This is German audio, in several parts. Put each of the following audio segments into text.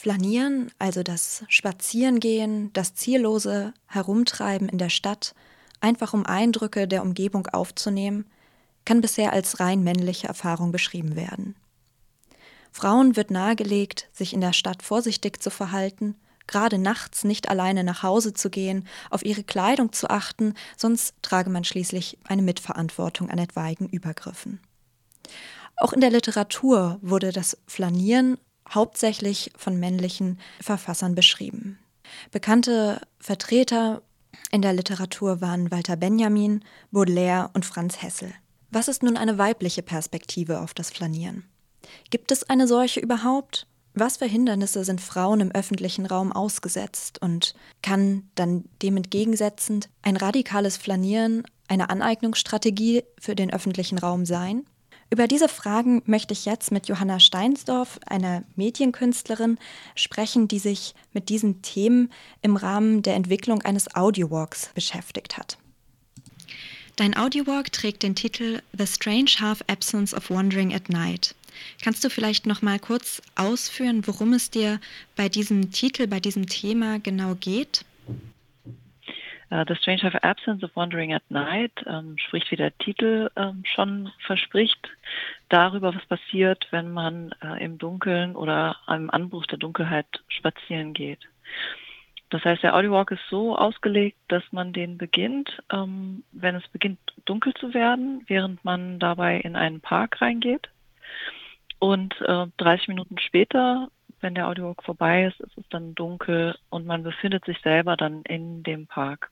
Flanieren, also das Spazierengehen, das ziellose Herumtreiben in der Stadt, einfach um Eindrücke der Umgebung aufzunehmen, kann bisher als rein männliche Erfahrung beschrieben werden. Frauen wird nahegelegt, sich in der Stadt vorsichtig zu verhalten, gerade nachts nicht alleine nach Hause zu gehen, auf ihre Kleidung zu achten, sonst trage man schließlich eine Mitverantwortung an etwaigen Übergriffen. Auch in der Literatur wurde das Flanieren hauptsächlich von männlichen Verfassern beschrieben. Bekannte Vertreter in der Literatur waren Walter Benjamin, Baudelaire und Franz Hessel. Was ist nun eine weibliche Perspektive auf das Flanieren? Gibt es eine solche überhaupt? Was für Hindernisse sind Frauen im öffentlichen Raum ausgesetzt und kann dann dem entgegensetzend ein radikales Flanieren eine Aneignungsstrategie für den öffentlichen Raum sein? Über diese Fragen möchte ich jetzt mit Johanna Steinsdorf, einer Medienkünstlerin, sprechen, die sich mit diesen Themen im Rahmen der Entwicklung eines Audiowalks beschäftigt hat. Dein Audiowalk trägt den Titel The Strange Half Absence of Wandering at Night. Kannst du vielleicht noch mal kurz ausführen, worum es dir bei diesem Titel, bei diesem Thema genau geht? Uh, The Strange Absence of Wandering at Night ähm, spricht, wie der Titel ähm, schon verspricht, darüber, was passiert, wenn man äh, im Dunkeln oder am Anbruch der Dunkelheit spazieren geht. Das heißt, der Audiowalk ist so ausgelegt, dass man den beginnt, ähm, wenn es beginnt dunkel zu werden, während man dabei in einen Park reingeht. Und äh, 30 Minuten später, wenn der Audiowalk vorbei ist, ist es dann dunkel und man befindet sich selber dann in dem Park.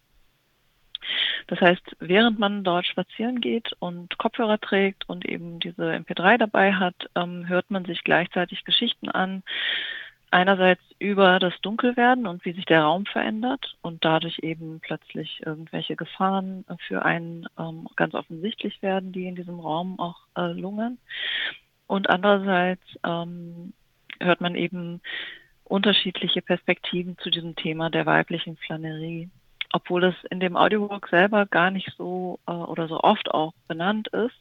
Das heißt, während man dort spazieren geht und Kopfhörer trägt und eben diese MP3 dabei hat, ähm, hört man sich gleichzeitig Geschichten an. Einerseits über das Dunkelwerden und wie sich der Raum verändert und dadurch eben plötzlich irgendwelche Gefahren für einen ähm, ganz offensichtlich werden, die in diesem Raum auch äh, lungern. Und andererseits ähm, hört man eben unterschiedliche Perspektiven zu diesem Thema der weiblichen Flanerie obwohl es in dem Audiowalk selber gar nicht so äh, oder so oft auch benannt ist,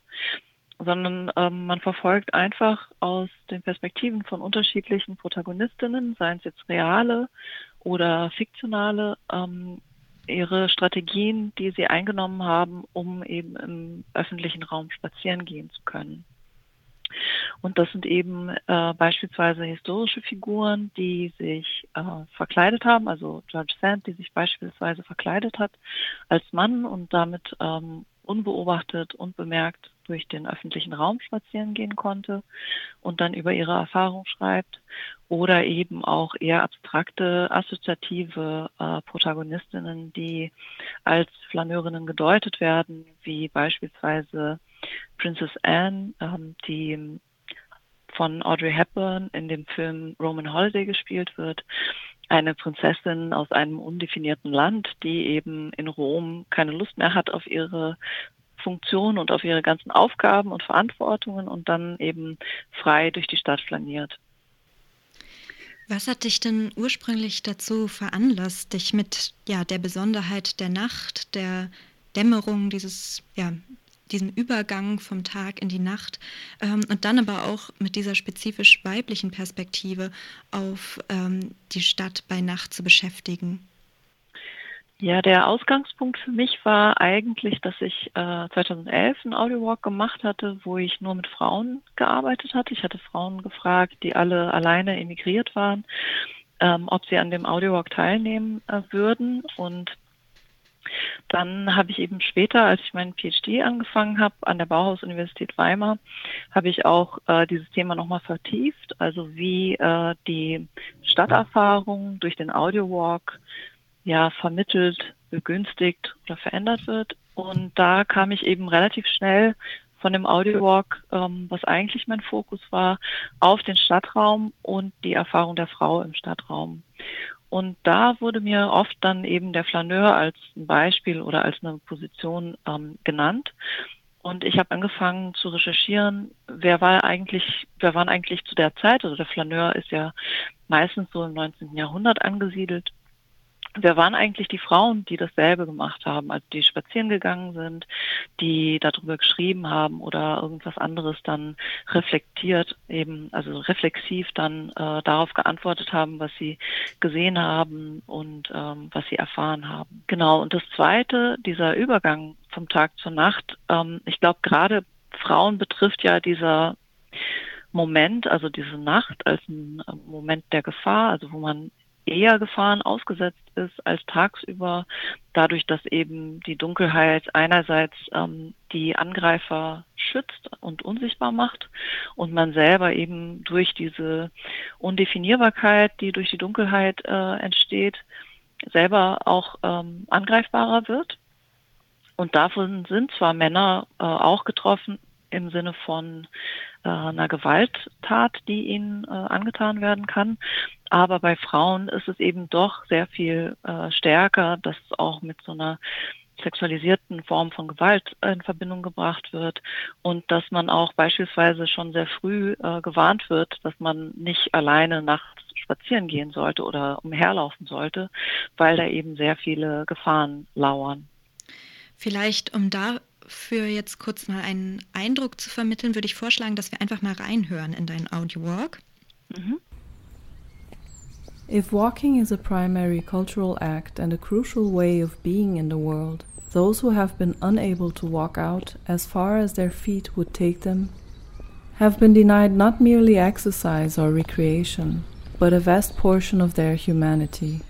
sondern ähm, man verfolgt einfach aus den Perspektiven von unterschiedlichen Protagonistinnen, seien es jetzt reale oder fiktionale, ähm, ihre Strategien, die sie eingenommen haben, um eben im öffentlichen Raum spazieren gehen zu können. Und das sind eben äh, beispielsweise historische Figuren, die sich äh, verkleidet haben, also George Sand, die sich beispielsweise verkleidet hat als Mann und damit ähm, unbeobachtet und bemerkt durch den öffentlichen Raum spazieren gehen konnte und dann über ihre Erfahrung schreibt oder eben auch eher abstrakte, assoziative äh, Protagonistinnen, die als Flaneurinnen gedeutet werden, wie beispielsweise Princess Anne, ähm, die von Audrey Hepburn in dem Film Roman Holiday gespielt wird. Eine Prinzessin aus einem undefinierten Land, die eben in Rom keine Lust mehr hat auf ihre Funktion und auf ihre ganzen Aufgaben und Verantwortungen und dann eben frei durch die Stadt flaniert. Was hat dich denn ursprünglich dazu veranlasst, dich mit ja, der Besonderheit der Nacht, der Dämmerung, dieses ja, diesem Übergang vom Tag in die Nacht ähm, und dann aber auch mit dieser spezifisch weiblichen Perspektive auf ähm, die Stadt bei Nacht zu beschäftigen? Ja, der Ausgangspunkt für mich war eigentlich, dass ich äh, 2011 einen Audiowalk gemacht hatte, wo ich nur mit Frauen gearbeitet hatte. Ich hatte Frauen gefragt, die alle alleine emigriert waren, ähm, ob sie an dem Audiowalk teilnehmen äh, würden. Und dann habe ich eben später, als ich meinen PhD angefangen habe an der Bauhaus-Universität Weimar, habe ich auch äh, dieses Thema nochmal vertieft, also wie äh, die Stadterfahrung durch den Audiowalk ja vermittelt, begünstigt oder verändert wird. Und da kam ich eben relativ schnell von dem Audiowalk, ähm, was eigentlich mein Fokus war, auf den Stadtraum und die Erfahrung der Frau im Stadtraum. Und da wurde mir oft dann eben der Flaneur als ein Beispiel oder als eine Position ähm, genannt. Und ich habe angefangen zu recherchieren, wer war eigentlich, wer waren eigentlich zu der Zeit, also der Flaneur ist ja meistens so im 19. Jahrhundert angesiedelt. Wer waren eigentlich die Frauen, die dasselbe gemacht haben, also die spazieren gegangen sind, die darüber geschrieben haben oder irgendwas anderes dann reflektiert, eben, also reflexiv dann äh, darauf geantwortet haben, was sie gesehen haben und ähm, was sie erfahren haben. Genau, und das Zweite, dieser Übergang vom Tag zur Nacht, ähm, ich glaube gerade Frauen betrifft ja dieser Moment, also diese Nacht als ein Moment der Gefahr, also wo man eher Gefahren ausgesetzt ist als tagsüber, dadurch, dass eben die Dunkelheit einerseits ähm, die Angreifer schützt und unsichtbar macht und man selber eben durch diese Undefinierbarkeit, die durch die Dunkelheit äh, entsteht, selber auch ähm, angreifbarer wird. Und davon sind zwar Männer äh, auch getroffen im Sinne von äh, einer Gewalttat, die ihnen äh, angetan werden kann. Aber bei Frauen ist es eben doch sehr viel äh, stärker, dass auch mit so einer sexualisierten Form von Gewalt in Verbindung gebracht wird und dass man auch beispielsweise schon sehr früh äh, gewarnt wird, dass man nicht alleine nachts spazieren gehen sollte oder umherlaufen sollte, weil da eben sehr viele Gefahren lauern. Vielleicht, um da für jetzt kurz mal einen Eindruck zu vermitteln, würde ich vorschlagen, dass wir einfach mal reinhören in deinen Audio Walk. Mhm. If walking is a primary cultural act and a crucial way of being in the world, those who have been unable to walk out as far as their feet would take them have been denied not merely exercise or recreation, but a vast portion of their humanity.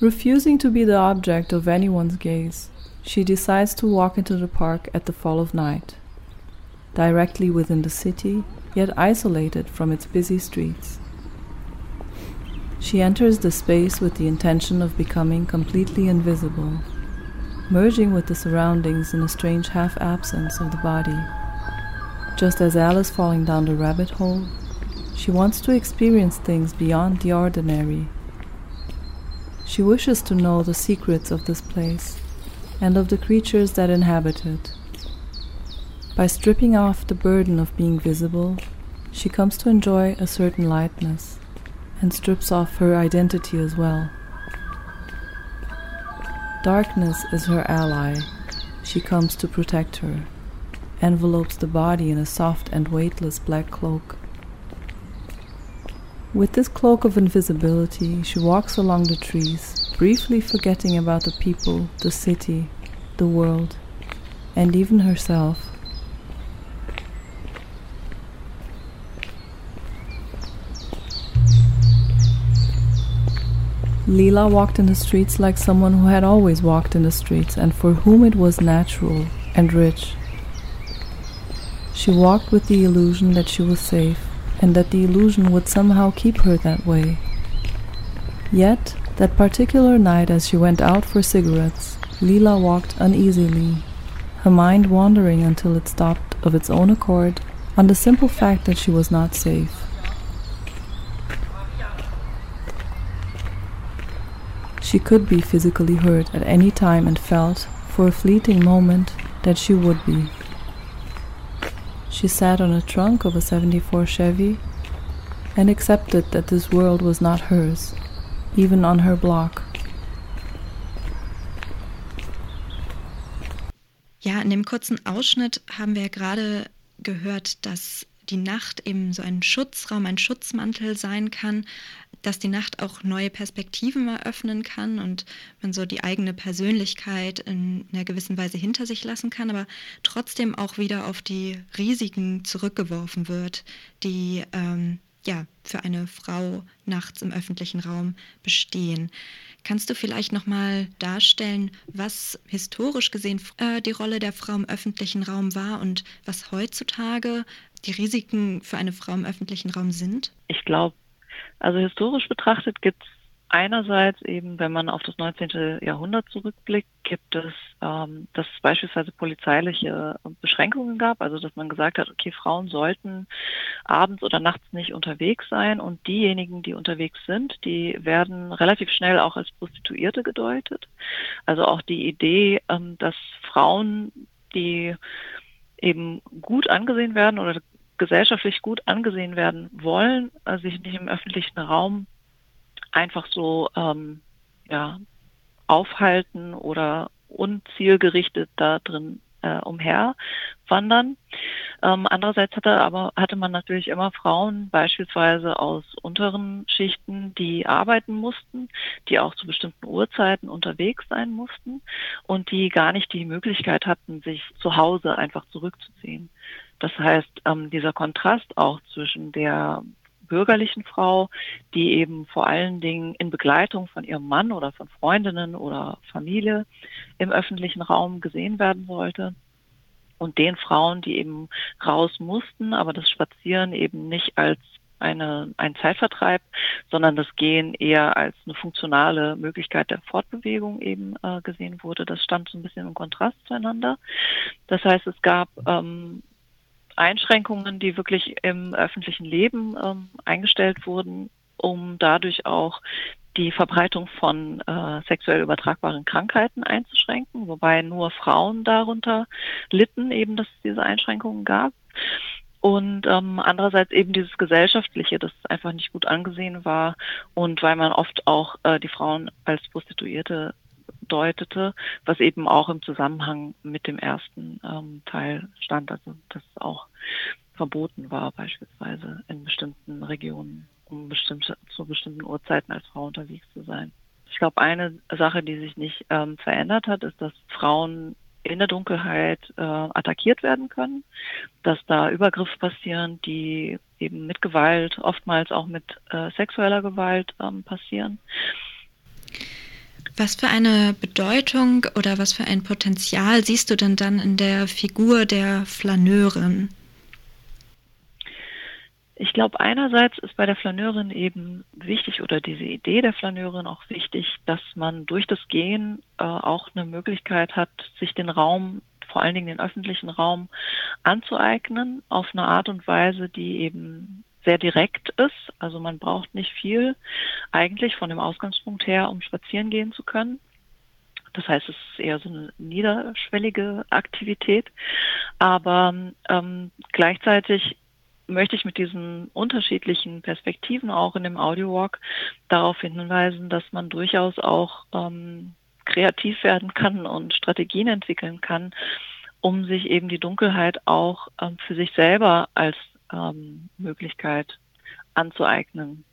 Refusing to be the object of anyone's gaze, she decides to walk into the park at the fall of night, directly within the city, yet isolated from its busy streets. She enters the space with the intention of becoming completely invisible, merging with the surroundings in a strange half absence of the body. Just as Alice falling down the rabbit hole, she wants to experience things beyond the ordinary she wishes to know the secrets of this place and of the creatures that inhabit it. By stripping off the burden of being visible, she comes to enjoy a certain lightness and strips off her identity as well. Darkness is her ally. She comes to protect her, envelopes the body in a soft and weightless black cloak. With this cloak of invisibility, she walks along the trees, briefly forgetting about the people, the city, the world, and even herself. Leela walked in the streets like someone who had always walked in the streets and for whom it was natural and rich. She walked with the illusion that she was safe and that the illusion would somehow keep her that way. Yet, that particular night as she went out for cigarettes, Leela walked uneasily, her mind wandering until it stopped of its own accord on the simple fact that she was not safe. She could be physically hurt at any time and felt, for a fleeting moment, that she would be. She sat on the trunk of a 74 Chevy and accepted that this world was not hers, even on her block. Ja, in dem kurzen Ausschnitt haben wir gerade gehört, dass die Nacht eben so ein Schutzraum, ein Schutzmantel sein kann, dass die Nacht auch neue Perspektiven eröffnen kann und man so die eigene Persönlichkeit in einer gewissen Weise hinter sich lassen kann, aber trotzdem auch wieder auf die Risiken zurückgeworfen wird, die ähm, ja für eine Frau nachts im öffentlichen Raum bestehen. Kannst du vielleicht noch mal darstellen, was historisch gesehen äh, die Rolle der Frau im öffentlichen Raum war und was heutzutage die Risiken für eine Frau im öffentlichen Raum sind? Ich glaube, also historisch betrachtet gibt es einerseits eben, wenn man auf das 19. Jahrhundert zurückblickt, gibt es, ähm, dass es beispielsweise polizeiliche Beschränkungen gab, also dass man gesagt hat, okay, Frauen sollten abends oder nachts nicht unterwegs sein und diejenigen, die unterwegs sind, die werden relativ schnell auch als Prostituierte gedeutet. Also auch die Idee, ähm, dass Frauen, die eben gut angesehen werden oder gesellschaftlich gut angesehen werden wollen, also sich nicht im öffentlichen Raum einfach so ähm, ja, aufhalten oder unzielgerichtet da drin äh, umherwandern. Ähm, andererseits hatte aber hatte man natürlich immer Frauen beispielsweise aus unteren Schichten, die arbeiten mussten, die auch zu bestimmten Uhrzeiten unterwegs sein mussten und die gar nicht die Möglichkeit hatten, sich zu Hause einfach zurückzuziehen. Das heißt, ähm, dieser Kontrast auch zwischen der bürgerlichen Frau, die eben vor allen Dingen in Begleitung von ihrem Mann oder von Freundinnen oder Familie im öffentlichen Raum gesehen werden sollte. Und den Frauen, die eben raus mussten, aber das Spazieren eben nicht als eine, ein Zeitvertreib, sondern das Gehen eher als eine funktionale Möglichkeit der Fortbewegung eben äh, gesehen wurde. Das stand so ein bisschen im Kontrast zueinander. Das heißt, es gab ähm, Einschränkungen, die wirklich im öffentlichen Leben ähm, eingestellt wurden, um dadurch auch die Verbreitung von äh, sexuell übertragbaren Krankheiten einzuschränken, wobei nur Frauen darunter litten, eben dass es diese Einschränkungen gab. Und ähm, andererseits eben dieses Gesellschaftliche, das einfach nicht gut angesehen war und weil man oft auch äh, die Frauen als Prostituierte deutete, was eben auch im Zusammenhang mit dem ersten ähm, Teil stand, also das auch verboten war beispielsweise in bestimmten Regionen, um bestimmte, zu bestimmten Uhrzeiten als Frau unterwegs zu sein. Ich glaube, eine Sache, die sich nicht ähm, verändert hat, ist, dass Frauen in der Dunkelheit äh, attackiert werden können, dass da Übergriffe passieren, die eben mit Gewalt, oftmals auch mit äh, sexueller Gewalt ähm, passieren. Was für eine Bedeutung oder was für ein Potenzial siehst du denn dann in der Figur der Flaneurin? Ich glaube, einerseits ist bei der Flaneurin eben wichtig oder diese Idee der Flaneurin auch wichtig, dass man durch das Gehen äh, auch eine Möglichkeit hat, sich den Raum, vor allen Dingen den öffentlichen Raum, anzueignen auf eine Art und Weise, die eben sehr direkt ist. Also man braucht nicht viel eigentlich von dem Ausgangspunkt her, um spazieren gehen zu können. Das heißt, es ist eher so eine niederschwellige Aktivität. Aber ähm, gleichzeitig möchte ich mit diesen unterschiedlichen Perspektiven auch in dem Audiowalk darauf hinweisen, dass man durchaus auch ähm, kreativ werden kann und Strategien entwickeln kann, um sich eben die Dunkelheit auch ähm, für sich selber als ähm, Möglichkeit anzueignen.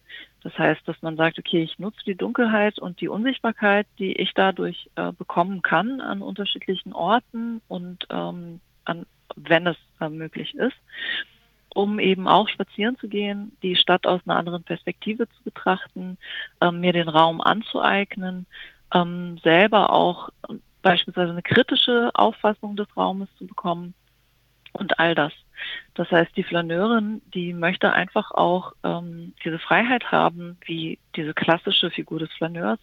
Das heißt, dass man sagt, okay, ich nutze die Dunkelheit und die Unsichtbarkeit, die ich dadurch äh, bekommen kann an unterschiedlichen Orten und ähm, an, wenn es äh, möglich ist, um eben auch spazieren zu gehen, die Stadt aus einer anderen Perspektive zu betrachten, ähm, mir den Raum anzueignen, ähm, selber auch beispielsweise eine kritische Auffassung des Raumes zu bekommen und all das. Das heißt, die Flaneurin, die möchte einfach auch ähm, diese Freiheit haben, wie diese klassische Figur des Flaneurs,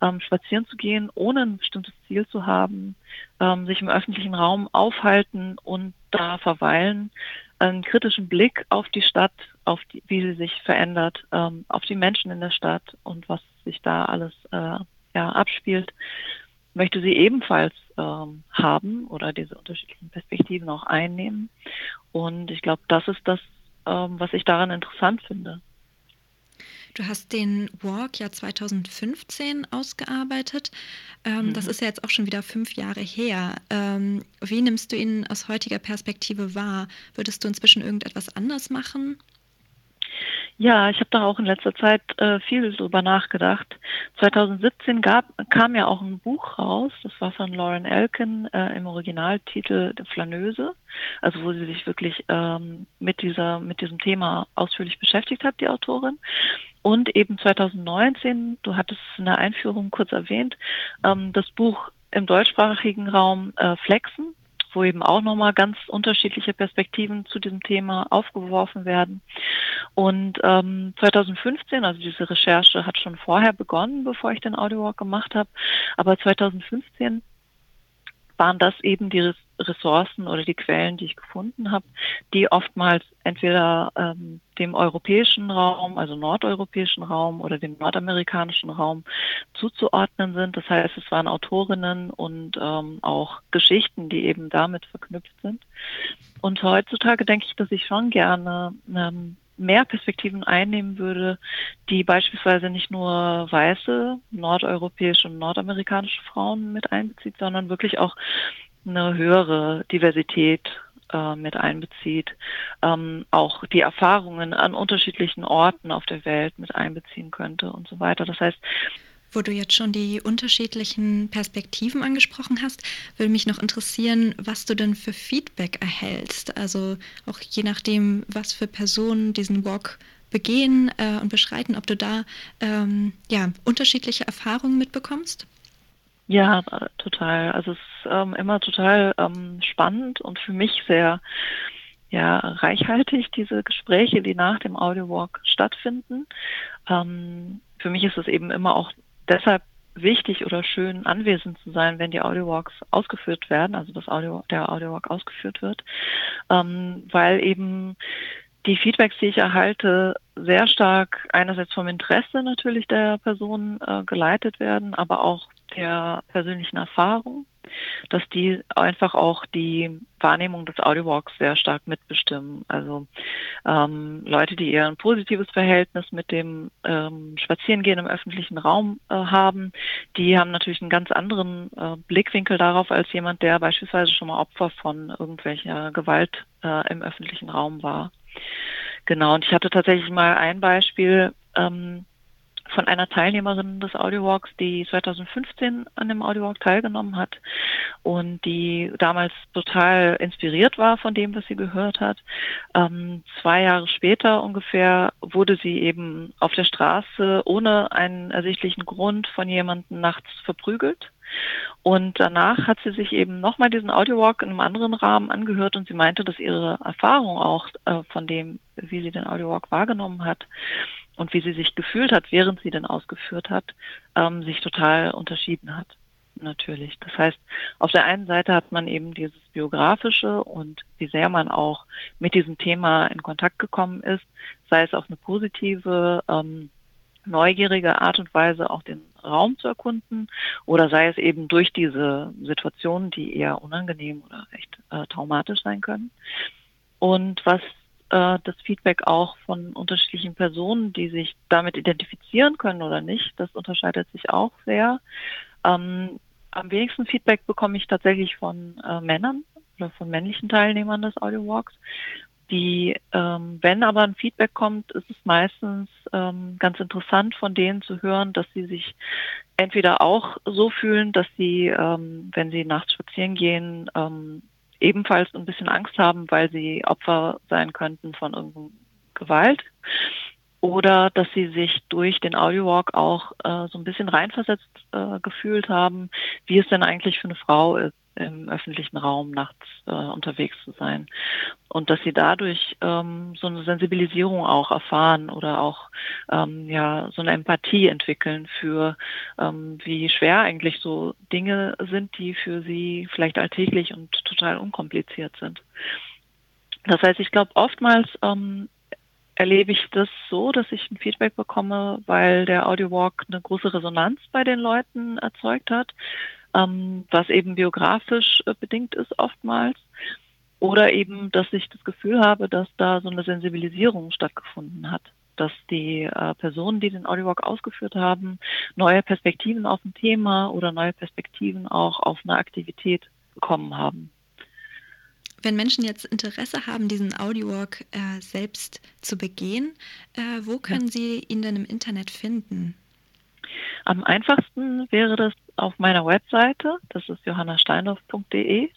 ähm, spazieren zu gehen, ohne ein bestimmtes Ziel zu haben, ähm, sich im öffentlichen Raum aufhalten und da verweilen, einen kritischen Blick auf die Stadt, auf die, wie sie sich verändert, ähm, auf die Menschen in der Stadt und was sich da alles äh, ja, abspielt möchte sie ebenfalls ähm, haben oder diese unterschiedlichen Perspektiven auch einnehmen. Und ich glaube, das ist das, ähm, was ich daran interessant finde. Du hast den Walk ja 2015 ausgearbeitet. Ähm, mhm. Das ist ja jetzt auch schon wieder fünf Jahre her. Ähm, wie nimmst du ihn aus heutiger Perspektive wahr? Würdest du inzwischen irgendetwas anders machen? Ja, ich habe da auch in letzter Zeit äh, viel drüber nachgedacht. 2017 gab, kam ja auch ein Buch raus, das war von Lauren Elkin äh, im Originaltitel Flaneuse, also wo sie sich wirklich ähm, mit dieser mit diesem Thema ausführlich beschäftigt hat, die Autorin. Und eben 2019, du hattest es in der Einführung kurz erwähnt, ähm, das Buch im deutschsprachigen Raum äh, Flexen wo eben auch nochmal ganz unterschiedliche Perspektiven zu diesem Thema aufgeworfen werden. Und ähm, 2015, also diese Recherche hat schon vorher begonnen, bevor ich den Audiowalk gemacht habe, aber 2015 waren das eben die, Ressourcen oder die Quellen, die ich gefunden habe, die oftmals entweder ähm, dem europäischen Raum, also nordeuropäischen Raum oder dem nordamerikanischen Raum zuzuordnen sind. Das heißt, es waren Autorinnen und ähm, auch Geschichten, die eben damit verknüpft sind. Und heutzutage denke ich, dass ich schon gerne ähm, mehr Perspektiven einnehmen würde, die beispielsweise nicht nur weiße, nordeuropäische und nordamerikanische Frauen mit einbezieht, sondern wirklich auch eine höhere Diversität äh, mit einbezieht, ähm, auch die Erfahrungen an unterschiedlichen Orten auf der Welt mit einbeziehen könnte und so weiter. Das heißt, wo du jetzt schon die unterschiedlichen Perspektiven angesprochen hast, würde mich noch interessieren, was du denn für Feedback erhältst. Also auch je nachdem, was für Personen diesen Walk begehen äh, und beschreiten, ob du da ähm, ja, unterschiedliche Erfahrungen mitbekommst. Ja, total. Also es ist ähm, immer total ähm, spannend und für mich sehr ja, reichhaltig, diese Gespräche, die nach dem Audiowalk stattfinden. Ähm, für mich ist es eben immer auch deshalb wichtig oder schön anwesend zu sein, wenn die Audiowalks ausgeführt werden, also das Audio, der Audiowalk ausgeführt wird, ähm, weil eben die Feedbacks, die ich erhalte, sehr stark einerseits vom Interesse natürlich der Person äh, geleitet werden, aber auch der persönlichen Erfahrung dass die einfach auch die Wahrnehmung des Audiowalks sehr stark mitbestimmen. Also ähm, Leute, die eher ein positives Verhältnis mit dem ähm, Spazierengehen im öffentlichen Raum äh, haben, die haben natürlich einen ganz anderen äh, Blickwinkel darauf als jemand, der beispielsweise schon mal Opfer von irgendwelcher Gewalt äh, im öffentlichen Raum war. Genau, und ich hatte tatsächlich mal ein Beispiel, ähm, von einer Teilnehmerin des Audiowalks, die 2015 an dem Audiowalk teilgenommen hat und die damals total inspiriert war von dem, was sie gehört hat. Ähm, zwei Jahre später ungefähr wurde sie eben auf der Straße ohne einen ersichtlichen Grund von jemandem nachts verprügelt. Und danach hat sie sich eben nochmal diesen Audiowalk in einem anderen Rahmen angehört und sie meinte, dass ihre Erfahrung auch äh, von dem, wie sie den Audiowalk wahrgenommen hat, und wie sie sich gefühlt hat, während sie den ausgeführt hat, ähm, sich total unterschieden hat. Natürlich. Das heißt, auf der einen Seite hat man eben dieses biografische und wie sehr man auch mit diesem Thema in Kontakt gekommen ist, sei es auf eine positive, ähm, neugierige Art und Weise auch den Raum zu erkunden oder sei es eben durch diese Situationen, die eher unangenehm oder echt äh, traumatisch sein können. Und was äh, das Feedback auch von unterschiedlichen Personen, die sich damit identifizieren können oder nicht. Das unterscheidet sich auch sehr. Ähm, am wenigsten Feedback bekomme ich tatsächlich von äh, Männern oder von männlichen Teilnehmern des Audio Walks. Die, ähm, wenn aber ein Feedback kommt, ist es meistens ähm, ganz interessant von denen zu hören, dass sie sich entweder auch so fühlen, dass sie, ähm, wenn sie nachts spazieren gehen, ähm, ebenfalls ein bisschen Angst haben, weil sie Opfer sein könnten von irgendeiner Gewalt. Oder dass sie sich durch den Audiowalk auch äh, so ein bisschen reinversetzt äh, gefühlt haben, wie es denn eigentlich für eine Frau ist, im öffentlichen Raum nachts äh, unterwegs zu sein. Und dass sie dadurch ähm, so eine Sensibilisierung auch erfahren oder auch ähm, ja so eine Empathie entwickeln für ähm, wie schwer eigentlich so Dinge sind, die für sie vielleicht alltäglich und total unkompliziert sind. Das heißt, ich glaube, oftmals ähm, erlebe ich das so, dass ich ein Feedback bekomme, weil der Audiowalk eine große Resonanz bei den Leuten erzeugt hat ähm, was eben biografisch äh, bedingt ist oftmals. Oder eben, dass ich das Gefühl habe, dass da so eine Sensibilisierung stattgefunden hat dass die äh, Personen, die den Audiowalk ausgeführt haben, neue Perspektiven auf ein Thema oder neue Perspektiven auch auf eine Aktivität bekommen haben. Wenn Menschen jetzt Interesse haben, diesen Audiowalk äh, selbst zu begehen, äh, wo können ja. sie ihn denn im Internet finden? Am einfachsten wäre das auf meiner Webseite, das ist johannasteinhoff.de.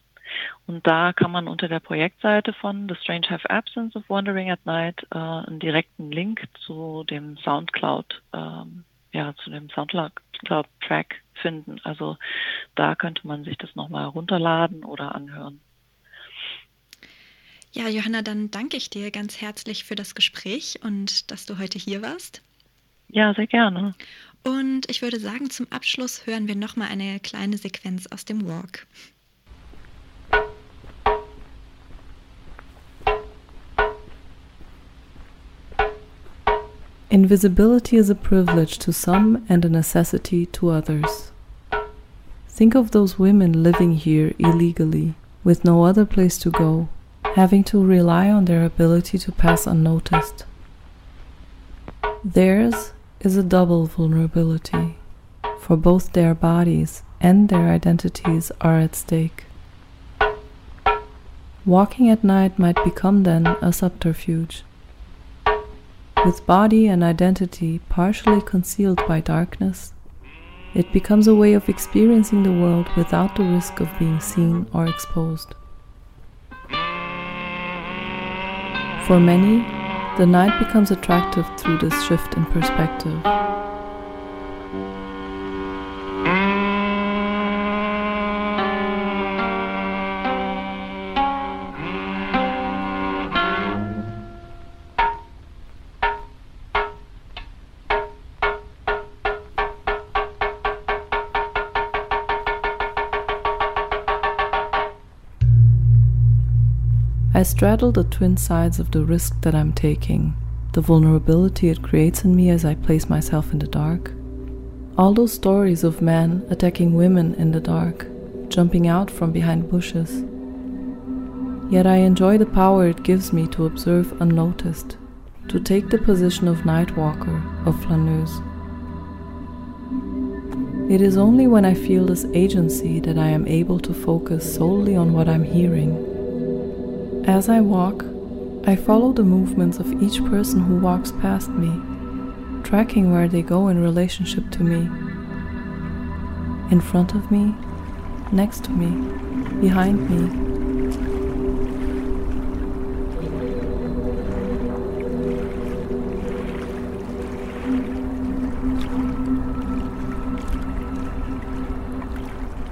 Und da kann man unter der Projektseite von The Strange Have Absence of Wandering at Night äh, einen direkten Link zu dem Soundcloud, ähm, ja, zu dem Soundcloud-Track finden. Also da könnte man sich das nochmal runterladen oder anhören. Ja, Johanna, dann danke ich dir ganz herzlich für das Gespräch und dass du heute hier warst. Ja, sehr gerne. Und ich würde sagen, zum Abschluss hören wir nochmal eine kleine Sequenz aus dem Walk. Invisibility is a privilege to some and a necessity to others. Think of those women living here illegally, with no other place to go, having to rely on their ability to pass unnoticed. Theirs is a double vulnerability, for both their bodies and their identities are at stake. Walking at night might become then a subterfuge with body and identity partially concealed by darkness, it becomes a way of experiencing the world without the risk of being seen or exposed. For many, the night becomes attractive through this shift in perspective. I straddle the twin sides of the risk that I'm taking, the vulnerability it creates in me as I place myself in the dark. All those stories of men attacking women in the dark, jumping out from behind bushes. Yet I enjoy the power it gives me to observe unnoticed, to take the position of night walker, of flaneuse. It is only when I feel this agency that I am able to focus solely on what I'm hearing as I walk, I follow the movements of each person who walks past me, tracking where they go in relationship to me. In front of me, next to me, behind me,